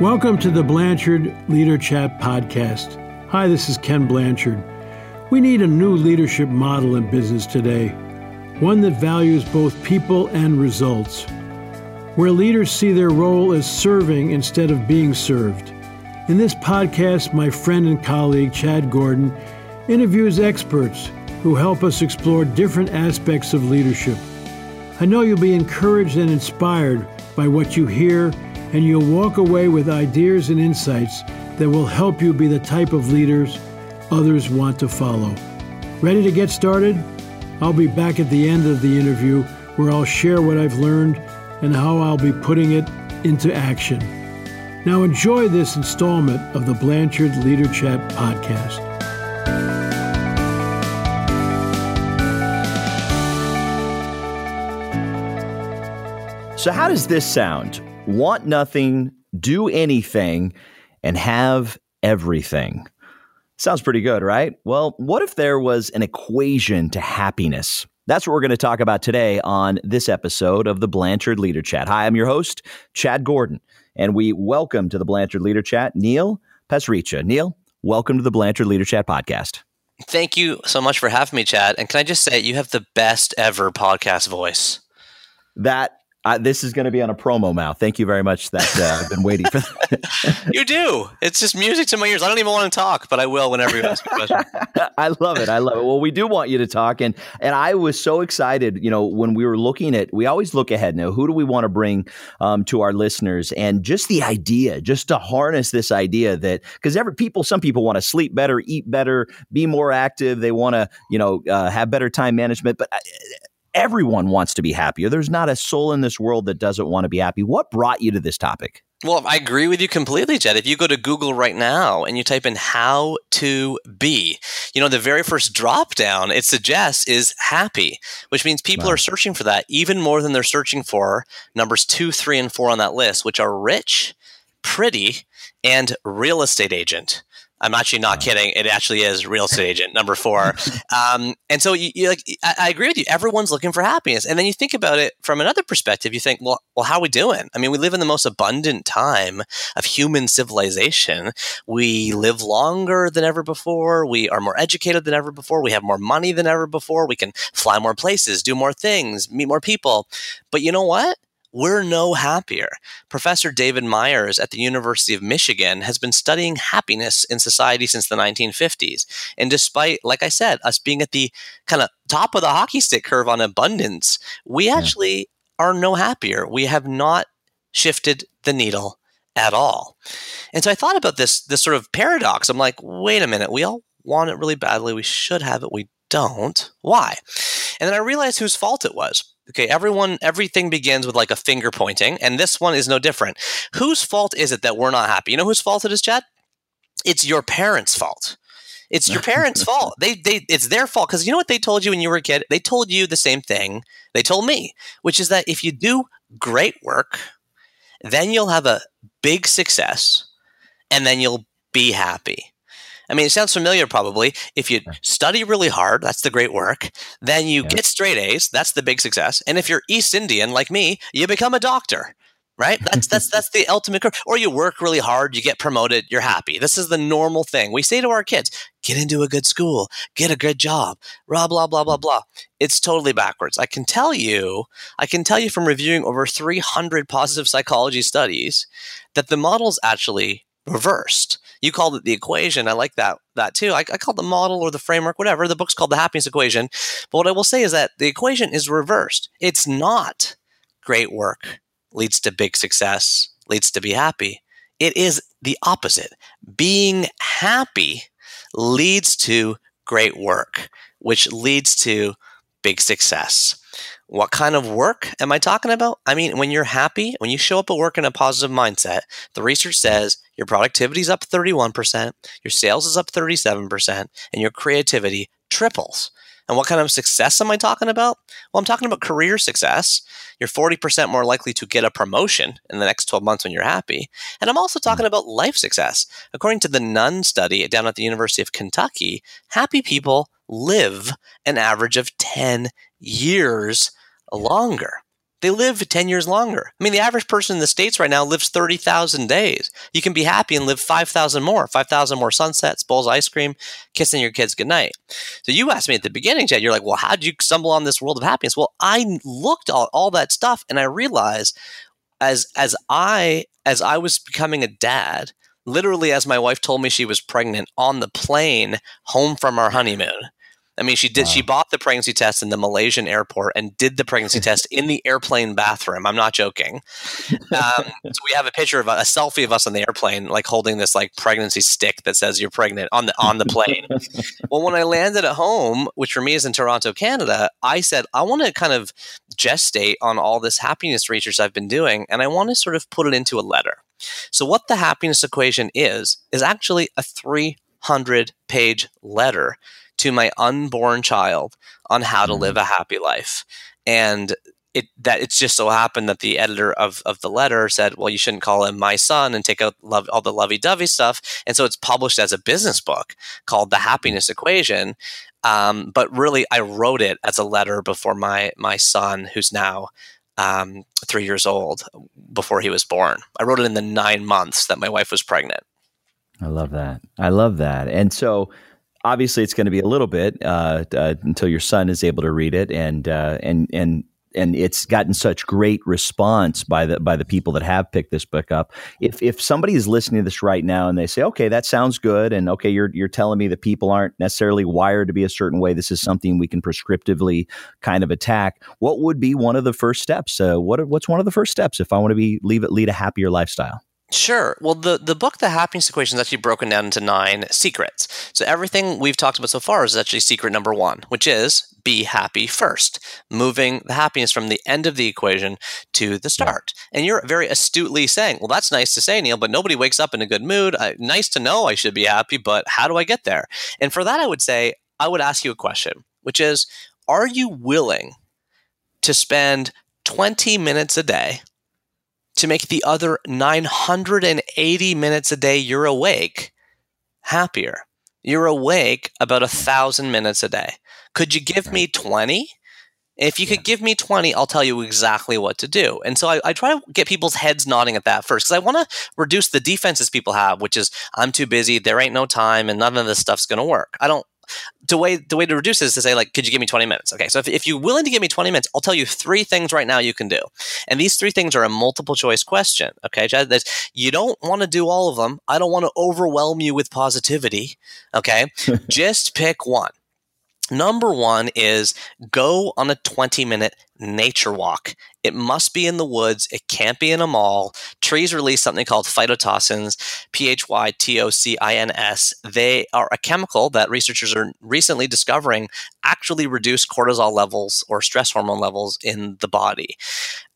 Welcome to the Blanchard Leader Chat podcast. Hi, this is Ken Blanchard. We need a new leadership model in business today, one that values both people and results, where leaders see their role as serving instead of being served. In this podcast, my friend and colleague Chad Gordon interviews experts who help us explore different aspects of leadership. I know you'll be encouraged and inspired by what you hear and you'll walk away with ideas and insights that will help you be the type of leaders others want to follow. Ready to get started? I'll be back at the end of the interview where I'll share what I've learned and how I'll be putting it into action. Now, enjoy this installment of the Blanchard Leader Chat podcast. So, how does this sound? Want nothing, do anything, and have everything. Sounds pretty good, right? Well, what if there was an equation to happiness? That's what we're going to talk about today on this episode of the Blanchard Leader Chat. Hi, I'm your host, Chad Gordon, and we welcome to the Blanchard Leader Chat Neil Pasricha. Neil, welcome to the Blanchard Leader Chat podcast. Thank you so much for having me, Chad. And can I just say, you have the best ever podcast voice. That uh, this is going to be on a promo mouth. Thank you very much. That uh, I've been waiting for. you do. It's just music to my ears. I don't even want to talk, but I will whenever you ask a question. I love it. I love it. Well, we do want you to talk, and and I was so excited. You know, when we were looking at, we always look ahead. Now, who do we want to bring um, to our listeners? And just the idea, just to harness this idea that because every people, some people want to sleep better, eat better, be more active. They want to, you know, uh, have better time management, but. I, uh, everyone wants to be happier. There's not a soul in this world that doesn't want to be happy. What brought you to this topic? Well, I agree with you completely, Chad. If you go to Google right now and you type in how to be, you know, the very first drop down it suggests is happy, which means people wow. are searching for that even more than they're searching for numbers two, three, and four on that list, which are rich, pretty, and real estate agent. I'm actually not kidding. It actually is real estate agent number four. Um, and so you, you like, I, I, agree with you. Everyone's looking for happiness. And then you think about it from another perspective. You think, well, well, how are we doing? I mean, we live in the most abundant time of human civilization. We live longer than ever before. We are more educated than ever before. We have more money than ever before. We can fly more places, do more things, meet more people. But you know what? We're no happier. Professor David Myers at the University of Michigan has been studying happiness in society since the 1950s. And despite, like I said, us being at the kind of top of the hockey stick curve on abundance, we yeah. actually are no happier. We have not shifted the needle at all. And so I thought about this this sort of paradox. I'm like, wait a minute, we all want it really badly. We should have it. We don't. Why? And then I realized whose fault it was. Okay, everyone, everything begins with like a finger pointing, and this one is no different. Whose fault is it that we're not happy? You know whose fault it is, Chad? It's your parents' fault. It's your parents' fault. They, they, it's their fault because you know what they told you when you were a kid. They told you the same thing they told me, which is that if you do great work, then you'll have a big success, and then you'll be happy. I mean, it sounds familiar probably. If you study really hard, that's the great work. Then you yeah. get straight A's, that's the big success. And if you're East Indian like me, you become a doctor. Right? That's that's that's the ultimate or you work really hard, you get promoted, you're happy. This is the normal thing. We say to our kids, get into a good school, get a good job, blah blah blah blah mm. blah. It's totally backwards. I can tell you, I can tell you from reviewing over 300 positive psychology studies that the model's actually reversed. You called it the equation. I like that that too. I, I call it the model or the framework, whatever. The book's called the happiness equation. But what I will say is that the equation is reversed. It's not great work leads to big success, leads to be happy. It is the opposite. Being happy leads to great work, which leads to big success. What kind of work am I talking about? I mean, when you're happy, when you show up at work in a positive mindset, the research says your productivity is up 31%, your sales is up 37%, and your creativity triples. And what kind of success am I talking about? Well, I'm talking about career success. You're 40% more likely to get a promotion in the next 12 months when you're happy. And I'm also talking about life success. According to the Nun study down at the University of Kentucky, happy people live an average of 10 years longer. They live 10 years longer. I mean, the average person in the States right now lives 30,000 days. You can be happy and live 5,000 more, 5,000 more sunsets, bowls of ice cream, kissing your kids goodnight. So you asked me at the beginning, Chad, you're like, well, how did you stumble on this world of happiness? Well, I looked at all, all that stuff and I realized as, as I, as I was becoming a dad, literally as my wife told me she was pregnant on the plane home from our honeymoon, I mean, she did. Wow. She bought the pregnancy test in the Malaysian airport and did the pregnancy test in the airplane bathroom. I'm not joking. Um, so we have a picture of a, a, selfie of us on the airplane, like holding this like pregnancy stick that says you're pregnant on the on the plane. well, when I landed at home, which for me is in Toronto, Canada, I said I want to kind of gestate on all this happiness research I've been doing, and I want to sort of put it into a letter. So, what the happiness equation is is actually a 300 page letter to my unborn child on how to live mm. a happy life. And it that it's just so happened that the editor of, of the letter said, well, you shouldn't call him my son and take out love, all the lovey dovey stuff. And so it's published as a business book called The Happiness Equation. Um, but really, I wrote it as a letter before my my son, who's now um, three years old, before he was born. I wrote it in the nine months that my wife was pregnant. I love that. I love that. And so obviously it's going to be a little bit uh, uh, until your son is able to read it, and uh, and and and it's gotten such great response by the by the people that have picked this book up. If if somebody is listening to this right now and they say, "Okay, that sounds good," and okay, you're you're telling me that people aren't necessarily wired to be a certain way. This is something we can prescriptively kind of attack. What would be one of the first steps? Uh, what what's one of the first steps if I want to be leave it lead a happier lifestyle? Sure. Well, the, the book, The Happiness Equation, is actually broken down into nine secrets. So everything we've talked about so far is actually secret number one, which is be happy first, moving the happiness from the end of the equation to the start. And you're very astutely saying, well, that's nice to say, Neil, but nobody wakes up in a good mood. I, nice to know I should be happy, but how do I get there? And for that, I would say, I would ask you a question, which is, are you willing to spend 20 minutes a day to make the other 980 minutes a day you're awake happier. You're awake about a thousand minutes a day. Could you give me 20? If you could give me 20, I'll tell you exactly what to do. And so I, I try to get people's heads nodding at that first because I want to reduce the defenses people have, which is I'm too busy, there ain't no time, and none of this stuff's going to work. I don't the way the way to reduce this is to say like could you give me 20 minutes? Okay so if, if you're willing to give me 20 minutes i'll tell you three things right now you can do. And these three things are a multiple choice question okay? You don't want to do all of them. I don't want to overwhelm you with positivity okay? Just pick one Number one is go on a 20 minute nature walk. It must be in the woods. It can't be in a mall. Trees release something called phytoncides, P H Y T O C I N S. They are a chemical that researchers are recently discovering actually reduce cortisol levels or stress hormone levels in the body.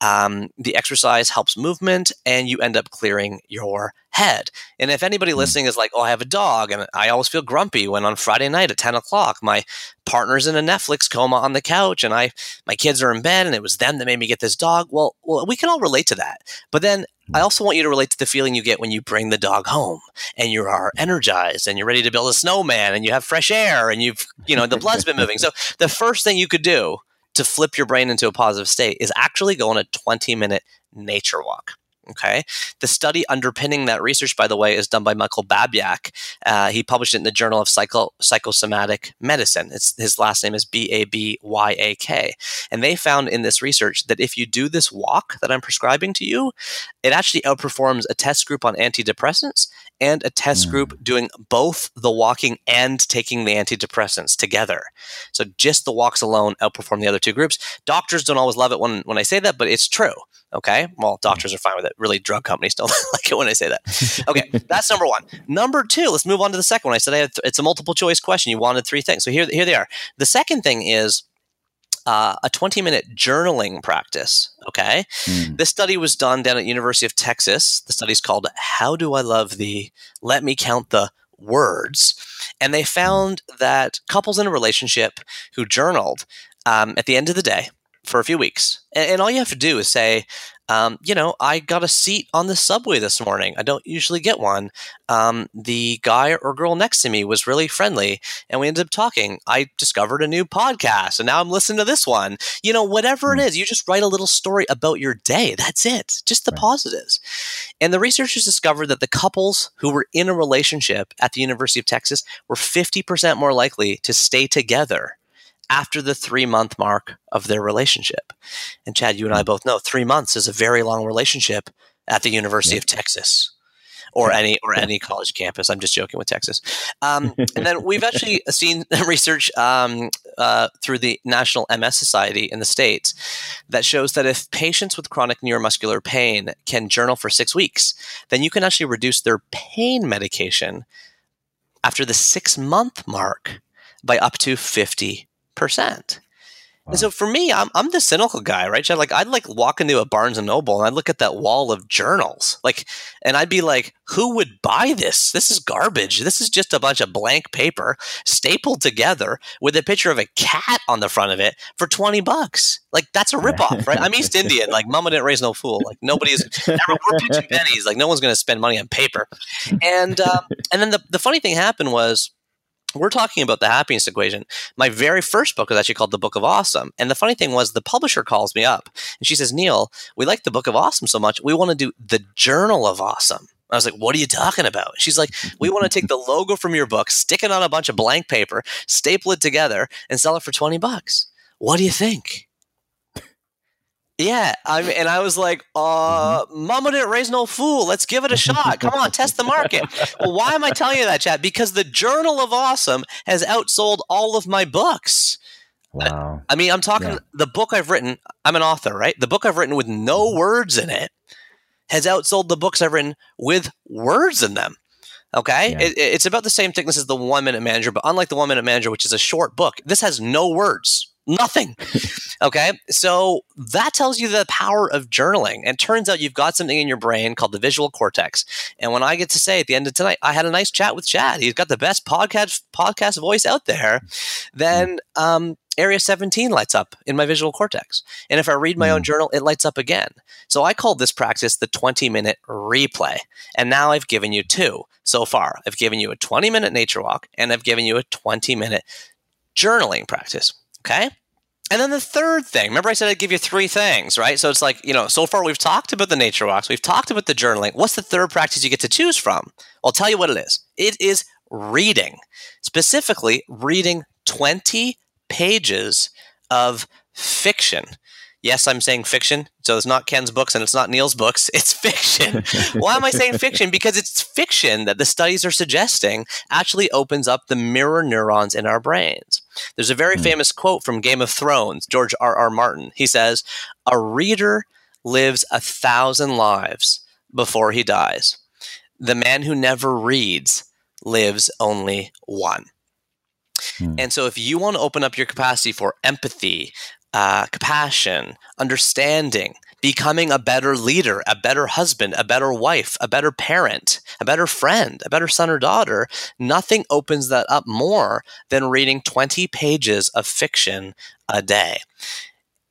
Um, the exercise helps movement, and you end up clearing your head. And if anybody mm. listening is like, oh, I have a dog and I always feel grumpy when on Friday night at 10 o'clock, my partner's in a Netflix coma on the couch and I, my kids are in bed and it was them that made me get this dog. Well, well we can all relate to that. But then I hmm. also want you to relate to the feeling you get when you bring the dog home and you are energized and you're ready to build a snowman and you have fresh air and you've, you know, the blood's been moving. So the first thing you could do to flip your brain into a positive state is actually go on a 20 minute nature walk. Okay. The study underpinning that research, by the way, is done by Michael Babyak. Uh, he published it in the Journal of Psycho- Psychosomatic Medicine. It's, his last name is B A B Y A K. And they found in this research that if you do this walk that I'm prescribing to you, it actually outperforms a test group on antidepressants and a test mm. group doing both the walking and taking the antidepressants together. So just the walks alone outperform the other two groups. Doctors don't always love it when, when I say that, but it's true. Okay. Well, doctors are fine with it. Really, drug companies don't like it when I say that. Okay. that's number one. Number two, let's move on to the second one. I said I th- it's a multiple choice question. You wanted three things. So here, here they are. The second thing is uh, a 20 minute journaling practice. Okay. Mm. This study was done down at University of Texas. The study is called How Do I Love Thee? Let Me Count the Words. And they found that couples in a relationship who journaled um, at the end of the day, for a few weeks. And, and, all you have to do is say, Um, you know, I got a seat on the subway this morning. I don't usually get one. Um, the guy or girl next to me was really friendly, and we ended up talking. I discovered a new podcast, and now I'm listening to this one. You know, whatever it Mm. you just write a little story about your day. That's it, just the Right. positives. And the researchers discovered that the couples who were in a relationship at the University of Texas were 50% more likely to stay together after the three month mark of their relationship. And Chad, you and I both know three months is a very long relationship at the University Yeah. of Texas. Or any or any college campus. I'm just joking with Texas. Um, and then we've actually seen research um, uh, through the National MS Society in the states that shows that if patients with chronic neuromuscular pain can journal for six weeks, then you can actually reduce their pain medication after the six month mark by up to 50%. Wow. And so for me, I'm, I'm the cynical guy, right? Like I'd like walk into a Barnes and Noble and I'd look at that wall of journals, like, and I'd be like, who would buy this? This is garbage. This is just a bunch of blank paper stapled together with a picture of a cat on the front of it for 20 bucks. Like that's a ripoff, right? I'm East Indian. Like mama didn't raise no fool. Like nobody's, we're pitching pennies. Like no one's going to spend money on paper. And, um, and then the, the funny thing happened was, we're talking about the happiness equation. My very first book was actually called The Book of Awesome. And the funny thing was, the publisher calls me up and she says, Neil, we like The Book of Awesome so much, we want to do The Journal of Awesome. I was like, what are you talking about? She's like, we want to take the logo from your book, stick it on a bunch of blank paper, staple it together, and sell it for 20 bucks. What do you think? Yeah, I mean, and I was like, uh, Mama didn't raise no fool. Let's give it a shot. Come on, test the market. Well, why am I telling you that, Chad? Because the Journal of Awesome has outsold all of my books. wow. I mean, I'm talking Yeah. the book I've written. I'm an author, right? The book I've written with no words in it has outsold the books I've written with words in them. Okay, Yeah. it, it's about the same thickness as the One Minute Manager, but unlike the One Minute Manager, which is a short book, this has no words, nothing. okay, so that tells you the power of journaling. And turns out you've got something in your brain called the visual cortex. And when I get to say at the end of tonight, I had a nice chat with Chad. He's got the best podcast podcast voice out there. Then um, Area 17 lights up in my visual cortex. And if I read my own Mm. journal, it lights up again. So I call this practice the 20 minute replay. And now I've given you two so far. I've given you a 20 minute nature walk and I've given you a 20 minute journaling practice. Okay. And then the third thing, remember I said I'd give you three things, right? So it's like, you know, so far we've talked about the nature walks, we've talked about the journaling. What's the third practice you get to choose from? I'll tell you what it is. It is reading, specifically reading 20 pages of fiction. Yes, I'm saying fiction. So it's not Ken's books and it's not Neil's books. It's fiction. Why am I saying fiction? Because it's fiction that the studies are suggesting actually opens up the mirror neurons in our brains. There's a very Hmm. famous quote from Game of Thrones, George R. R. Martin. He says, A reader lives a thousand lives before he dies. The man who never reads lives only one. Hmm. And so, if you want to open up your capacity for empathy, uh, compassion, understanding, becoming a better leader, a better husband, a better wife, a better parent, a better friend, a better son or daughter, nothing opens that up more than reading 20 pages of fiction a day.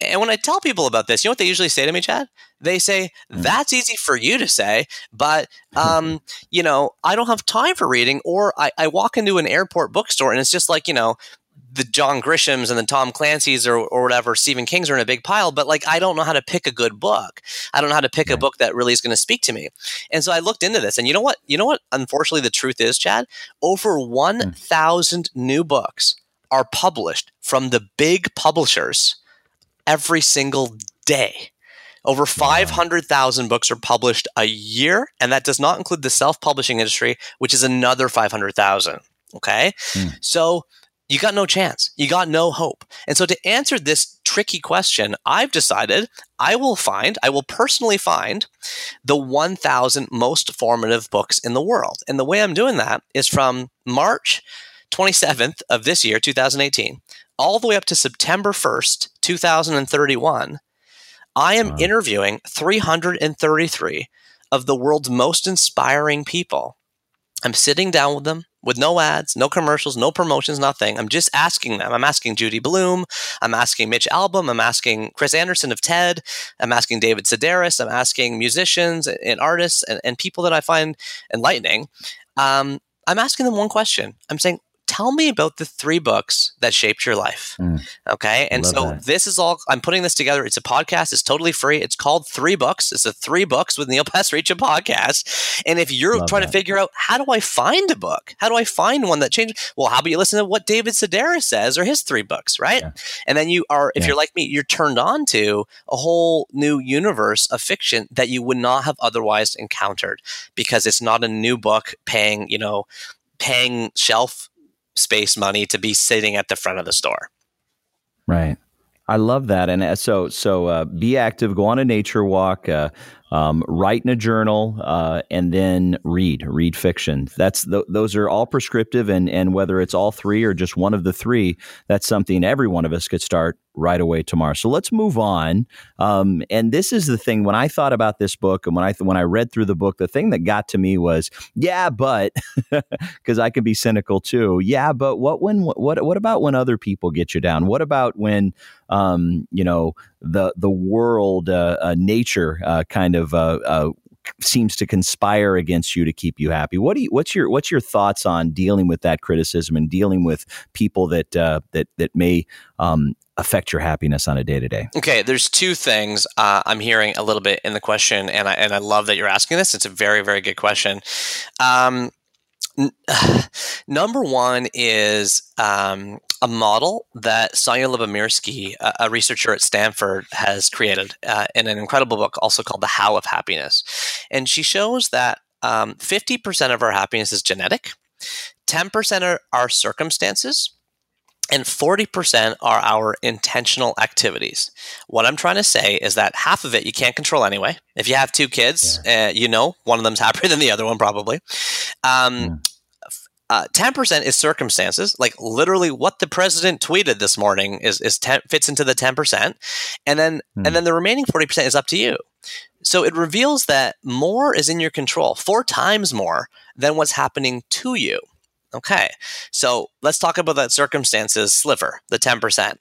And when I tell people about this, you know what they usually say to me, Chad? They say, Mm. that's easy for you to say, but, um, you know, I don't have time for reading. Or I, I walk into an airport bookstore and it's just like, you know, the John Grishams and the Tom Clancy's or, or whatever, Stephen King's are in a big pile, but like I don't know how to pick a good book. I don't know how to pick a book that really is going to speak to me. And so I looked into this, and you know what? You know what? Unfortunately, the truth is, Chad, over 1,000 new books are published from the big publishers every single day. Over 500,000 books are published a year, and that does not include the self publishing industry, which is another 500,000. Okay. Hmm. So you got no chance. You got no hope. And so to answer this tricky question, I've decided I will find, I will personally find the 1,000 most formative books in the world. And the way I'm doing that is from March 27th of this year, 2018, all the way up to September 1st, 2031. I am Wow. interviewing 333 of the world's most inspiring people. I'm sitting down with them. With no ads, no commercials, no promotions, nothing. I'm just asking them. I'm asking Judy Blume. I'm asking Mitch Albom. I'm asking Chris Anderson of TED. I'm asking David Sedaris. I'm asking musicians and artists and, and people that I find enlightening. Um, I'm asking them one question. I'm saying, tell me about the three books that shaped your life. Mm. Okay. And so that. this is all, I'm putting this together. It's a podcast. It's totally free. It's called Three Books. It's a three books with Neil Pasricha podcast. And if you're Love trying that. to figure out how do I find a book? How do I find one that changes? Well, how about you listen to what David Sedaris says or his three books, right? Yeah. And then you are, if yeah. you're like me, you're turned on to a whole new universe of fiction that you would not have otherwise encountered because it's not a new book paying, you know, paying shelf space money to be sitting at the front of the store. Right. I love that. And uh, so, so uh, be active, go on a nature walk, uh, um, write in a journal, uh, and then read, read fiction. That's th- those are all prescriptive, and and whether it's all three or just one of the three, that's something every one of us could start right away tomorrow. So let's move on. Um, and this is the thing when I thought about this book and when I th- when I read through the book, the thing that got to me was, yeah, but because I can be cynical too. Yeah, but what when what what about when other people get you down? What about when um, you know the the world, uh, uh, nature, uh, kind of uh, uh, seems to conspire against you to keep you happy. What do you, what's your what's your thoughts on dealing with that criticism and dealing with people that uh, that that may um, affect your happiness on a day to day? Okay, there's two things uh, I'm hearing a little bit in the question, and I and I love that you're asking this. It's a very very good question. Um, number one is um, a model that Sonja Lyubomirsky, a, a researcher at Stanford, has created uh, in an incredible book also called The How of Happiness. And she shows that um, 50% of our happiness is genetic, 10% are our circumstances, and 40% are our intentional activities. What I'm trying to say is that half of it you can't control anyway. If you have two kids, yeah. uh, you know one of them's happier than the other one, probably. Um, mm. Uh, 10% is circumstances, like literally what the president tweeted this morning is, is ten, fits into the 10%. And then, mm. and then the remaining 40% is up to you. So it reveals that more is in your control, four times more than what's happening to you. Okay. So let's talk about that circumstances sliver, the 10%.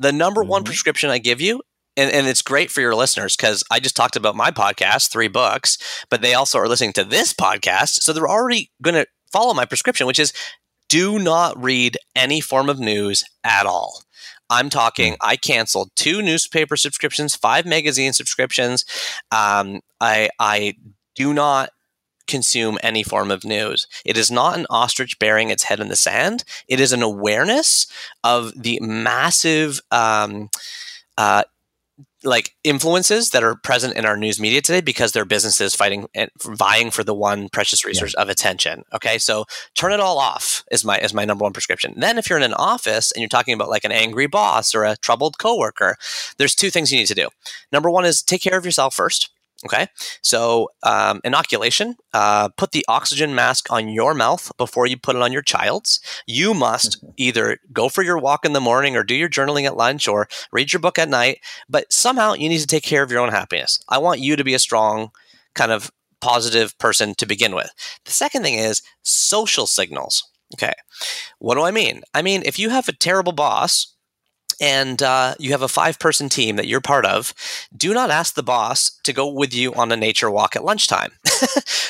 The number mm-hmm. one prescription I give you and, and, it's great for your listeners because I just talked about my podcast, three books, but they also are listening to this podcast. So they're already going to follow my prescription, which is do not read any form of news at all. I'm talking, hmm. I canceled two newspaper subscriptions, five magazine subscriptions. Um, I, I do not consume any form of news. It is not an ostrich burying its head in the sand. It is an awareness of the massive um, uh, like influences that are present in our news media today because their businesses fighting and vying for the one precious resource yeah. of attention. Okay, so turn it all off is my is my number one prescription. Then if you're in an office and you're talking about like an angry boss or a troubled coworker, there's two things you need to do. Number one is take care of yourself first. Okay, so um, inoculation. Uh, put the oxygen mask on your mouth before you put it on your child's. You must either go for your walk in the morning, or do your journaling at lunch, or read your book at night. But somehow you need to take care of your own happiness. I want you to be a strong, kind of positive person to begin with. The second thing is social signals. Okay, what do I mean? I mean if you have a terrible boss and uh, you have a five person team that you're part of, do not ask the boss to go with you on a nature walk at lunchtime.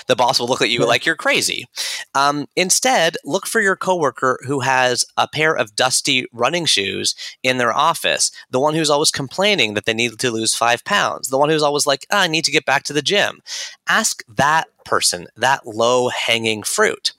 the boss will look at you like you're crazy. Um, instead, look for your coworker who has a pair of dusty running shoes in their office, the one who's always complaining that they need to lose five pounds, the one who's always like, oh, I need to get back to the gym. Ask that person, that low hanging fruit.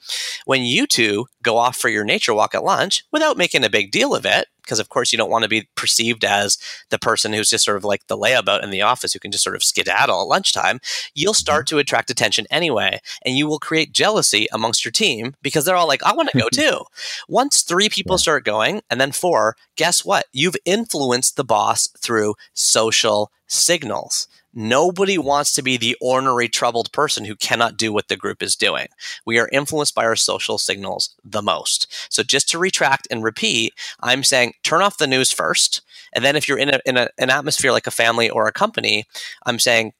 When you two go off for your nature walk at lunch without making a big deal of it, because of course you don't want to be perceived as the person who's just sort of like the layabout in the office who can just sort of skedaddle at lunchtime, you'll start mm-hmm. to attract attention anyway, and you will create jealousy amongst your team because they're all like, I want to go too. Once three people start going, and then four, guess what? You've influenced the boss through social signals. Nobody wants to be the ornery, troubled person who cannot do what the group is doing. We are influenced by our social signals the most. So, just to retract and repeat, I'm saying turn off the news first. And then, if you're in, a, in a, an atmosphere like a family or a company, I'm saying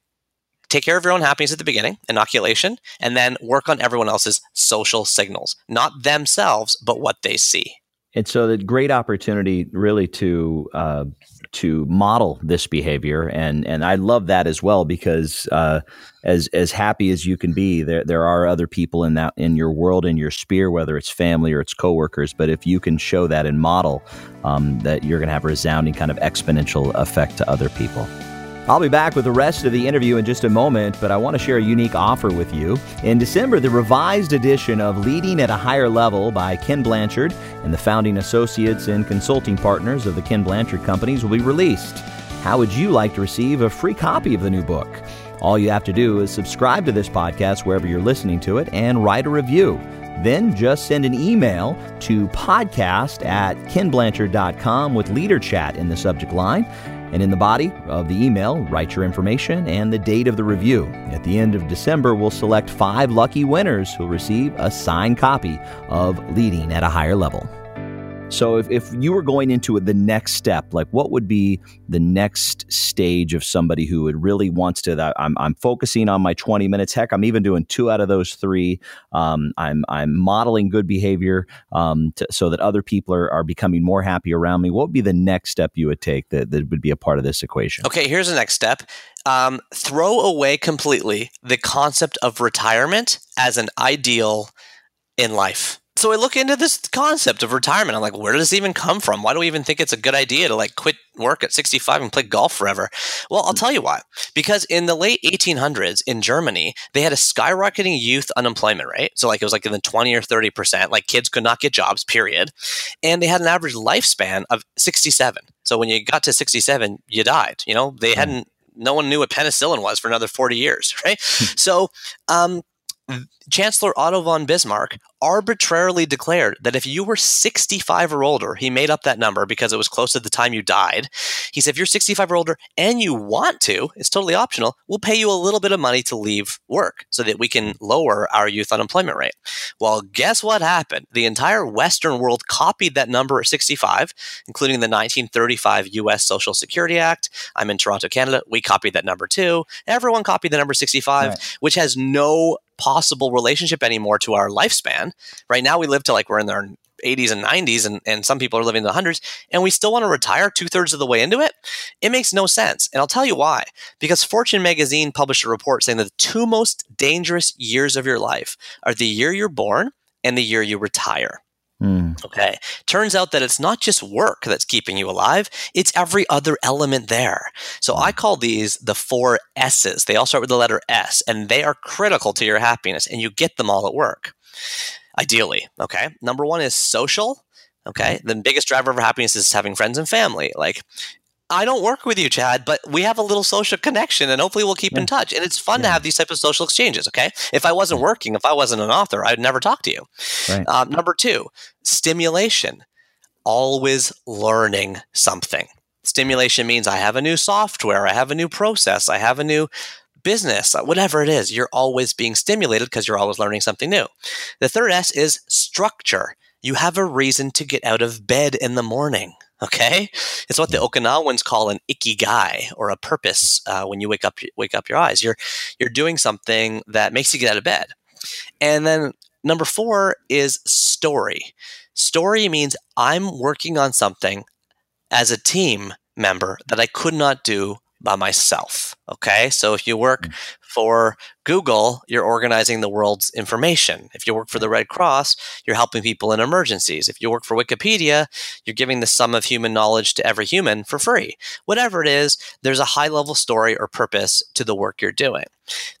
take care of your own happiness at the beginning, inoculation, and then work on everyone else's social signals, not themselves, but what they see. And so, the great opportunity really to uh, to model this behavior, and and I love that as well because uh, as as happy as you can be, there there are other people in that in your world, in your sphere, whether it's family or it's coworkers. But if you can show that and model, um, that you're going to have a resounding kind of exponential effect to other people. I'll be back with the rest of the interview in just a moment, but I want to share a unique offer with you. In December, the revised edition of Leading at a Higher Level by Ken Blanchard and the founding associates and consulting partners of the Ken Blanchard Companies will be released. How would you like to receive a free copy of the new book? All you have to do is subscribe to this podcast wherever you're listening to it and write a review. Then just send an email to podcast at kenblanchard.com with Leader Chat in the subject line. And in the body of the email, write your information and the date of the review. At the end of December, we'll select five lucky winners who'll receive a signed copy of Leading at a Higher Level. So if, if you were going into the next step, like what would be the next stage of somebody who would really wants to I'm, I'm focusing on my 20 minutes. Heck, I'm even doing two out of those three. Um, I'm, I'm modeling good behavior um, to, so that other people are, are becoming more happy around me. What would be the next step you would take that, that would be a part of this equation? Okay, here's the next step. Um, throw away completely the concept of retirement as an ideal in life so I look into this concept of retirement. I'm like, where does this even come from? Why do we even think it's a good idea to like quit work at 65 and play golf forever? Well, I'll tell you why. Because in the late 1800s in Germany, they had a skyrocketing youth unemployment rate. So like it was like in the 20 or 30 percent. Like kids could not get jobs. Period. And they had an average lifespan of 67. So when you got to 67, you died. You know, they hadn't. No one knew what penicillin was for another 40 years, right? so, um, Chancellor Otto von Bismarck arbitrarily declared that if you were 65 or older, he made up that number because it was close to the time you died. He said, if you're 65 or older and you want to, it's totally optional, we'll pay you a little bit of money to leave work so that we can lower our youth unemployment rate. Well, guess what happened? The entire Western world copied that number at 65, including the 1935 US Social Security Act. I'm in Toronto, Canada. We copied that number too. Everyone copied the number 65, right. which has no possible relationship anymore to our lifespan. Right now, we live to like we're in our 80s and 90s, and, and some people are living in the hundreds, and we still want to retire two thirds of the way into it. It makes no sense. And I'll tell you why. Because Fortune magazine published a report saying that the two most dangerous years of your life are the year you're born and the year you retire. Mm. Okay. Turns out that it's not just work that's keeping you alive, it's every other element there. So I call these the four S's. They all start with the letter S, and they are critical to your happiness, and you get them all at work. Ideally. Okay. Number one is social. Okay. The biggest driver of happiness is having friends and family. Like I don't work with you, Chad, but we have a little social connection and hopefully we'll keep yeah. in touch. And it's fun yeah. to have these type of social exchanges. Okay. If I wasn't working, if I wasn't an author, I'd never talk to you. Right. Um, number two, stimulation. Always learning something. Stimulation means I have a new software, I have a new process, I have a new business, uh, whatever it is. You're always being stimulated because you're always learning something new. The third S is structure. You have a reason to get out of bed in the morning. Okay, it's what the Okinawans call an ikigai or a purpose. Uh, when you wake up, wake up your eyes. You're you're doing something that makes you get out of bed. And then number four is story. Story means I'm working on something as a team member that I could not do by myself. Okay. So if you work mm. for Google, you're organizing the world's information. If you work for the Red Cross, you're helping people in emergencies. If you work for Wikipedia, you're giving the sum of human knowledge to every human for free. Whatever it is, there's a high level story or purpose to the work you're doing.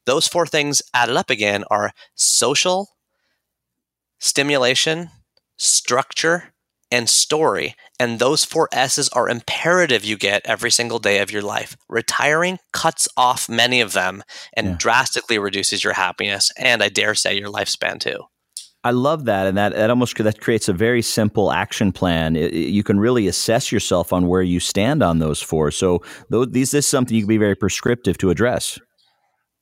Those four things added up again are social, stimulation, structure, and story. And those four S's are imperative you get every single day of your life. Retiring cuts off many of them and yeah. drastically reduces your happiness and I dare say your lifespan too. I love that, and that that almost that creates a very simple action plan. It, you can really assess yourself on where you stand on those four. So, those, these this is something you can be very prescriptive to address.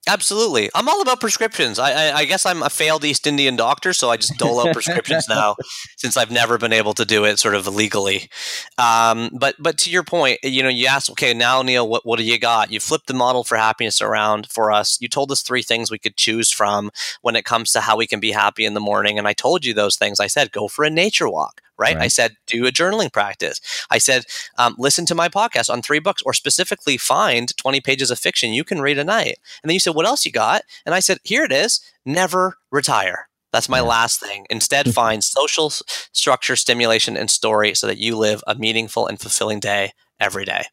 Absolutely. I'm all about prescriptions. I, I, I, guess I'm a failed East Indian doctor, so I just dole out prescriptions now since I've never been able to do it sort of legally. Um, but but to your point, you know, you asked, okay, now Neil, what, what do you got? You flipped the model for happiness around for us. You told us three things we could choose from when it comes to how we can be happy in the morning. And I told you those things. I said, go for a nature walk right? right? I said, do a journaling practice. I said, um, listen to my podcast on three books, or specifically find 20 pages of fiction you can read a night. And then you said, what else you got? And I said, here it is never retire. That's my yeah. last thing. Instead, find social structure, stimulation, and story so that you live a meaningful and fulfilling day every day.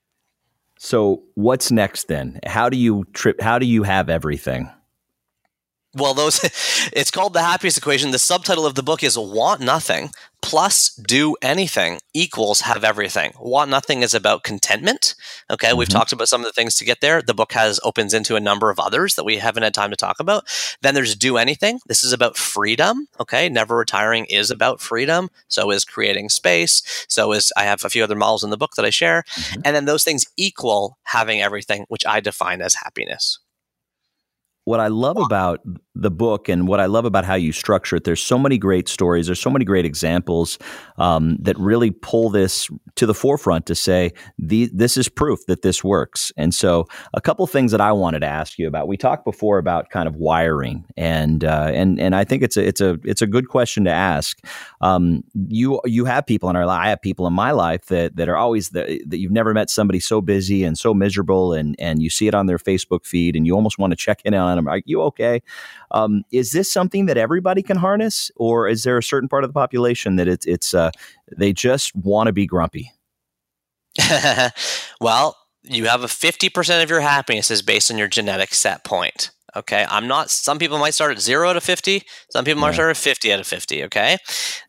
So, what's next then? How do you trip? How do you have everything? Well, those it's called the happiness equation. The subtitle of the book is want nothing plus do anything equals have everything. Want nothing is about contentment. Okay, mm-hmm. we've talked about some of the things to get there. The book has opens into a number of others that we haven't had time to talk about. Then there's do anything. This is about freedom. Okay, never retiring is about freedom. So is creating space. So is I have a few other models in the book that I share. Mm-hmm. And then those things equal having everything, which I define as happiness what I love about the book and what I love about how you structure it, there's so many great stories. There's so many great examples um, that really pull this to the forefront to say this is proof that this works. And so, a couple things that I wanted to ask you about. We talked before about kind of wiring, and uh, and and I think it's a it's a it's a good question to ask. Um, you you have people in our. I have people in my life that that are always the, that you've never met somebody so busy and so miserable, and and you see it on their Facebook feed, and you almost want to check in on them. Are you okay? Um, is this something that everybody can harness, or is there a certain part of the population that it's it's uh, they just want to be grumpy? well, you have a fifty percent of your happiness is based on your genetic set point. Okay. I'm not, some people might start at zero out of 50. Some people might start at 50 out of 50. Okay.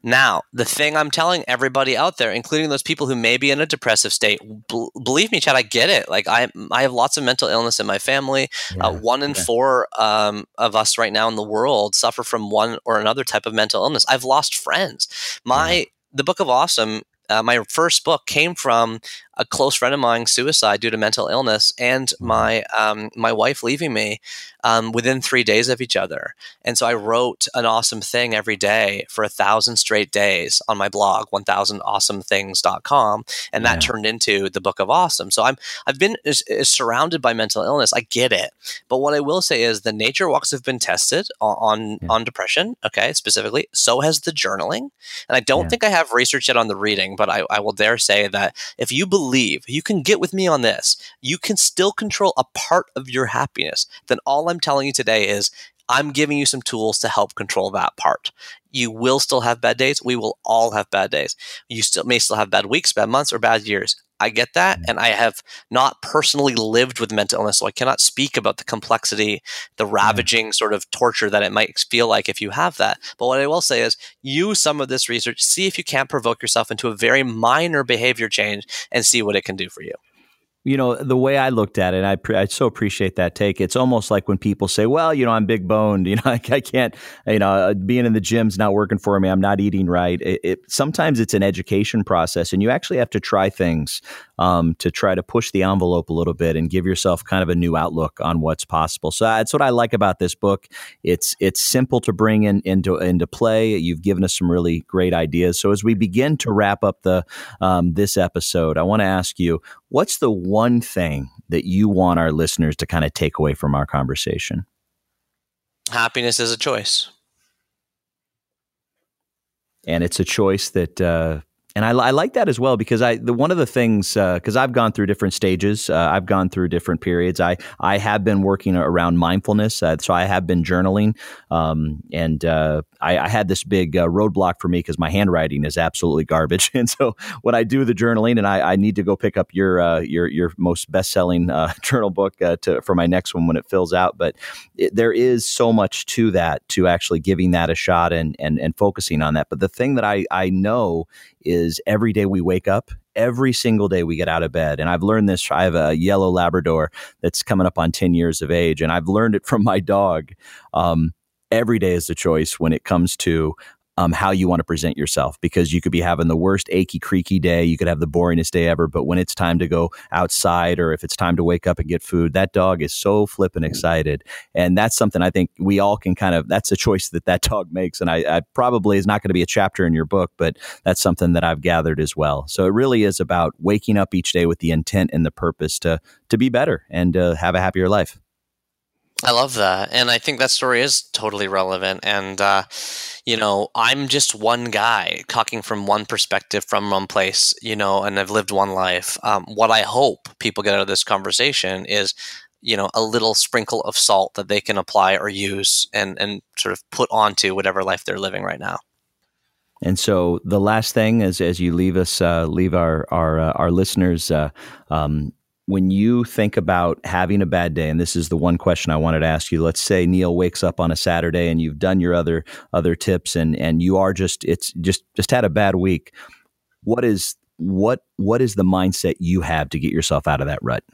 Now, the thing I'm telling everybody out there, including those people who may be in a depressive state, b- believe me, Chad, I get it. Like, I, I have lots of mental illness in my family. Uh, yeah. Uh, one in yeah. four um, of us right now in the world suffer from one or another type of mental illness. I've lost friends. My, yeah. the Book of Awesome uh, my first book came from a close friend of mine suicide due to mental illness and mm-hmm. my um, my wife leaving me um, within three days of each other. And so I wrote an awesome thing every day for a thousand straight days on my blog, 1000awesomethings.com. And that yeah. turned into the book of awesome. So I'm, I've been is, is surrounded by mental illness. I get it. But what I will say is the nature walks have been tested on, on, yeah. on depression. Okay. Specifically. So has the journaling. And I don't yeah. think I have research yet on the reading, but I, I will dare say that if you believe you can get with me on this, you can still control a part of your happiness, then all I'm telling you today is I'm giving you some tools to help control that part. You will still have bad days. We will all have bad days. You still may still have bad weeks, bad months, or bad years. I get that. Mm. And I have not personally lived with mental illness. So I cannot speak about the complexity, the mm. ravaging sort of torture that it might feel like if you have that. But what I will say is use some of this research, see if you can't provoke yourself into a very minor behavior change and see what it can do for you you know the way I looked at it, I pre- I so appreciate that take. It's almost like when people say, "Well, you know, I'm big boned. You know, I, I can't. You know, uh, being in the gym's not working for me. I'm not eating right." It, it, sometimes it's an education process, and you actually have to try things um, to try to push the envelope a little bit and give yourself kind of a new outlook on what's possible. So that's what I like about this book. It's it's simple to bring in into into play. You've given us some really great ideas. So as we begin to wrap up the um, this episode, I want to ask you, what's the one thing that you want our listeners to kind of take away from our conversation? Happiness is a choice. And it's a choice that uh, and I, I, like that as well because I the one of the things because uh, I've gone through different stages, uh, I've gone through different periods. I I have been working around mindfulness, uh, so I have been journaling, um, and uh, I, I, had this big uh, roadblock for me because my handwriting is absolutely garbage. And so when I do the journaling, and I, I need to go pick up your uh, your your most best selling journal book to for my next one when it fills out, but it, there is so much to that to actually giving that a shot and and and focusing on that. But the thing that I I know is every day we wake up, every single day we get out of bed. And I've learned this. I have a yellow Labrador that's coming up on 10 years of age, and I've learned it from my dog. Um, every day is a choice when it comes to um, how you want to present yourself because you could be having the worst achy creaky day. You could have the boringest day ever. But when it's time to go outside or if it's time to wake up and get food, that dog is so flippin' excited. And that's something I think we all can kind of, that's a choice that that dog makes. And I, I probably is not going to be a chapter in your book, but that's something that I've gathered as well. So it really is about waking up each day with the intent and the purpose to, to be better and uh, have a happier life. I love that. And I think that story is totally relevant. And, uh, you know, I'm just one guy talking from one perspective from one place, you know, and I've lived one life. Um, what I hope people get out of this conversation is, you know, a little sprinkle of salt that they can apply or use and, and sort of put onto whatever life they're living right now. And so the last thing is, as you leave us, uh, leave our our uh, our listeners, uh, um, when you think about having a bad day, and this is the one question I wanted to ask you. Let's say Neil wakes up on a Saturday and you've done your other other tips, and and you are just it's just just had a bad week. What is what what is the mindset you have to get yourself out of that rut?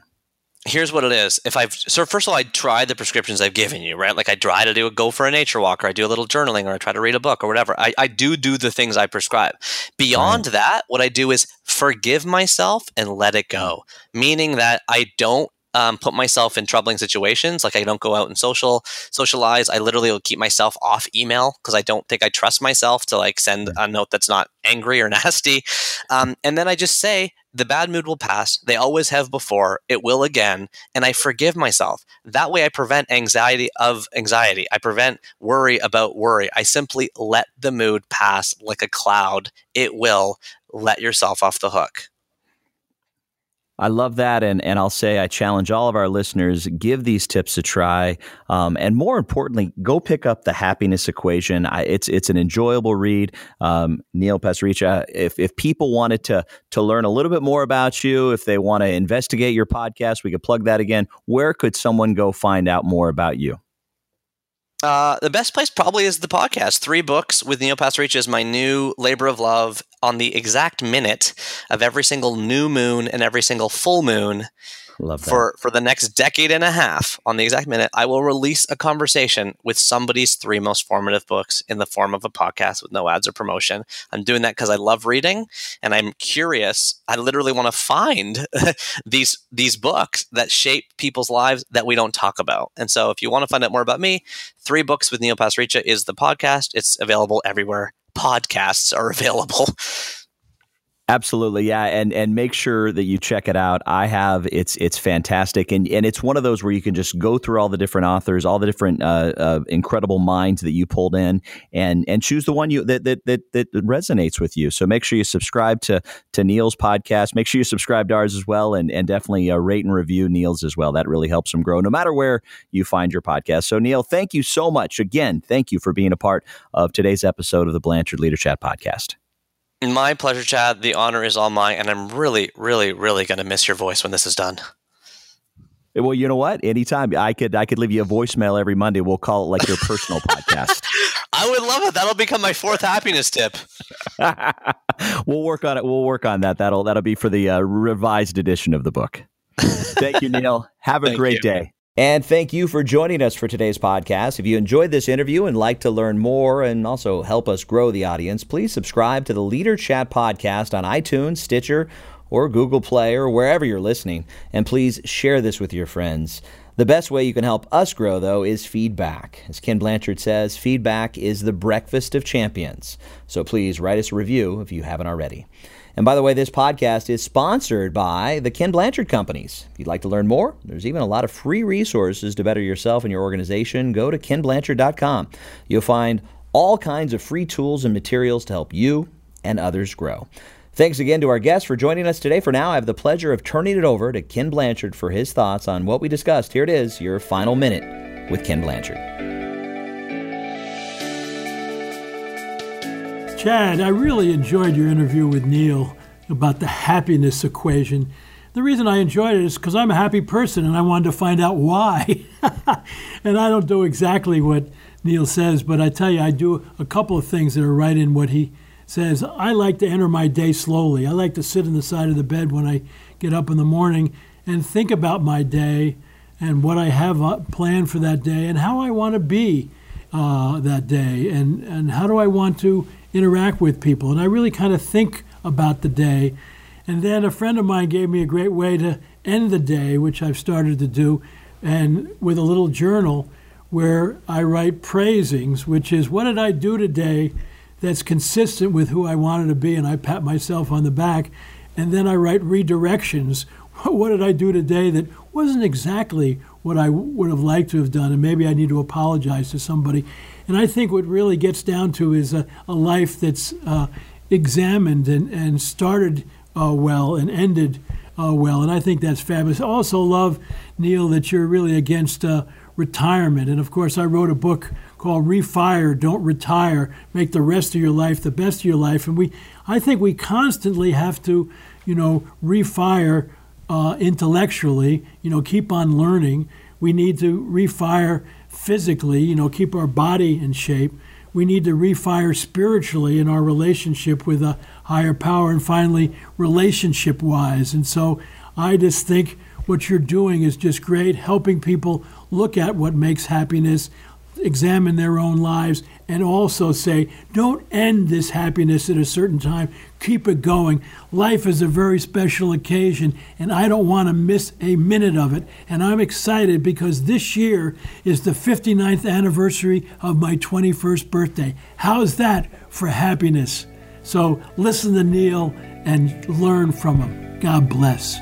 Here's what it is. If I've so first of all, I try the prescriptions I've given you, right? Like I try to do a go for a nature walk, or I do a little journaling, or I try to read a book, or whatever. I, I do do the things I prescribe. Beyond right. that, what I do is forgive myself and let it go. Meaning that I don't um, put myself in troubling situations. Like I don't go out and social socialize. I literally will keep myself off email because I don't think I trust myself to like send a note that's not angry or nasty. Um, and then I just say the bad mood will pass. They always have before. It will again. And I forgive myself. That way I prevent anxiety of anxiety. I prevent worry about worry. I simply let the mood pass like a cloud. It will let yourself off the hook. I love that, and and I'll say I challenge all of our listeners: give these tips a try, um, and more importantly, go pick up the Happiness Equation. I, it's it's an enjoyable read. Um, Neil Pasricha, if if people wanted to to learn a little bit more about you, if they want to investigate your podcast, we could plug that again. Where could someone go find out more about you? Uh, the best place probably is the podcast. Three books with Neil Pasricha is my new labor of love on the exact minute of every single new moon and every single full moon Love that. For for the next decade and a half, on the exact minute, I will release a conversation with somebody's three most formative books in the form of a podcast with no ads or promotion. I'm doing that because I love reading and I'm curious. I literally want to find these these books that shape people's lives that we don't talk about. And so, if you want to find out more about me, three books with Neil Pasricha is the podcast. It's available everywhere podcasts are available. Absolutely, yeah, and and make sure that you check it out. I have it's it's fantastic, and and it's one of those where you can just go through all the different authors, all the different uh, uh, incredible minds that you pulled in, and and choose the one you that, that that that resonates with you. So make sure you subscribe to to Neil's podcast. Make sure you subscribe to ours as well, and and definitely uh, rate and review Neil's as well. That really helps them grow, no matter where you find your podcast. So Neil, thank you so much again. Thank you for being a part of today's episode of the Blanchard Leader Chat podcast. My pleasure, Chad. The honor is all mine, and I'm really, really, really going to miss your voice when this is done. Well, you know what? Anytime I could, I could leave you a voicemail every Monday. We'll call it like your personal podcast. I would love it. That'll become my fourth happiness tip. we'll work on it. We'll work on that. That'll that'll be for the uh, revised edition of the book. Thank you, Neil. Have a Thank great you. day. And thank you for joining us for today's podcast. If you enjoyed this interview and like to learn more and also help us grow the audience, please subscribe to the Leader Chat podcast on iTunes, Stitcher, or Google Play, or wherever you're listening. And please share this with your friends. The best way you can help us grow, though, is feedback. As Ken Blanchard says, feedback is the breakfast of champions. So please write us a review if you haven't already. And by the way, this podcast is sponsored by the Ken Blanchard Companies. If you'd like to learn more, there's even a lot of free resources to better yourself and your organization. Go to kenblanchard.com. You'll find all kinds of free tools and materials to help you and others grow. Thanks again to our guests for joining us today. For now, I have the pleasure of turning it over to Ken Blanchard for his thoughts on what we discussed. Here it is, your final minute with Ken Blanchard. Chad, I really enjoyed your interview with Neil about the happiness equation. The reason I enjoyed it is because I'm a happy person and I wanted to find out why. and I don't do exactly what Neil says, but I tell you, I do a couple of things that are right in what he says. I like to enter my day slowly. I like to sit on the side of the bed when I get up in the morning and think about my day and what I have uh, planned for that day and how I want to be uh, that day, and and how do I want to interact with people? And I really kind of think about the day, and then a friend of mine gave me a great way to end the day, which I've started to do, and with a little journal where I write praisings, which is what did I do today that's consistent with who I wanted to be, and I pat myself on the back, and then I write redirections. What did I do today that wasn't exactly what I would have liked to have done, and maybe I need to apologize to somebody. And I think what really gets down to is a, a life that's uh, examined and, and started uh, well and ended uh, well. And I think that's fabulous. I also love, Neil, that you're really against uh, retirement. And of course, I wrote a book called Refire, Don't Retire, Make the Rest of Your Life the Best of Your Life. And we, I think we constantly have to, you know, refire uh, intellectually, you know, keep on learning. We need to refire physically, you know, keep our body in shape. We need to refire spiritually in our relationship with a higher power, and finally, relationship wise. And so I just think what you're doing is just great, helping people look at what makes happiness, examine their own lives, and also say, don't end this happiness at a certain time. Keep it going. Life is a very special occasion, and I don't want to miss a minute of it. And I'm excited because this year is the 59th anniversary of my 21st birthday. How's that for happiness? So listen to Neil and learn from him. God bless.